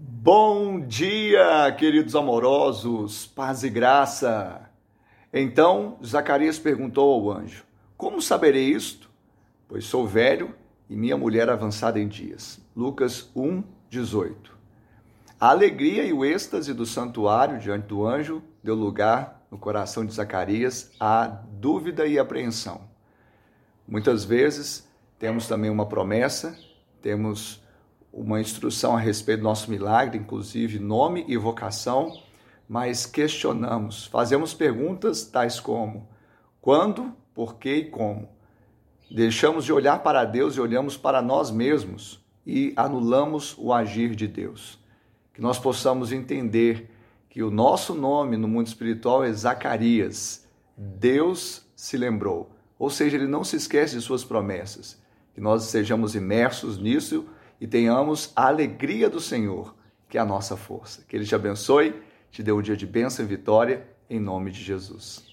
Bom dia, queridos amorosos, paz e graça. Então Zacarias perguntou ao anjo: Como saberei isto? Pois sou velho e minha mulher avançada em dias. Lucas 1, 18. A alegria e o êxtase do santuário diante do anjo deu lugar no coração de Zacarias à dúvida e apreensão. Muitas vezes temos também uma promessa, temos uma instrução a respeito do nosso milagre, inclusive nome e vocação, mas questionamos, fazemos perguntas tais como: quando, por que e como? Deixamos de olhar para Deus e olhamos para nós mesmos e anulamos o agir de Deus. Que nós possamos entender que o nosso nome no mundo espiritual é Zacarias. Deus se lembrou, ou seja, ele não se esquece de suas promessas. Que nós sejamos imersos nisso e tenhamos a alegria do Senhor, que é a nossa força. Que Ele te abençoe, te dê um dia de bênção e vitória, em nome de Jesus.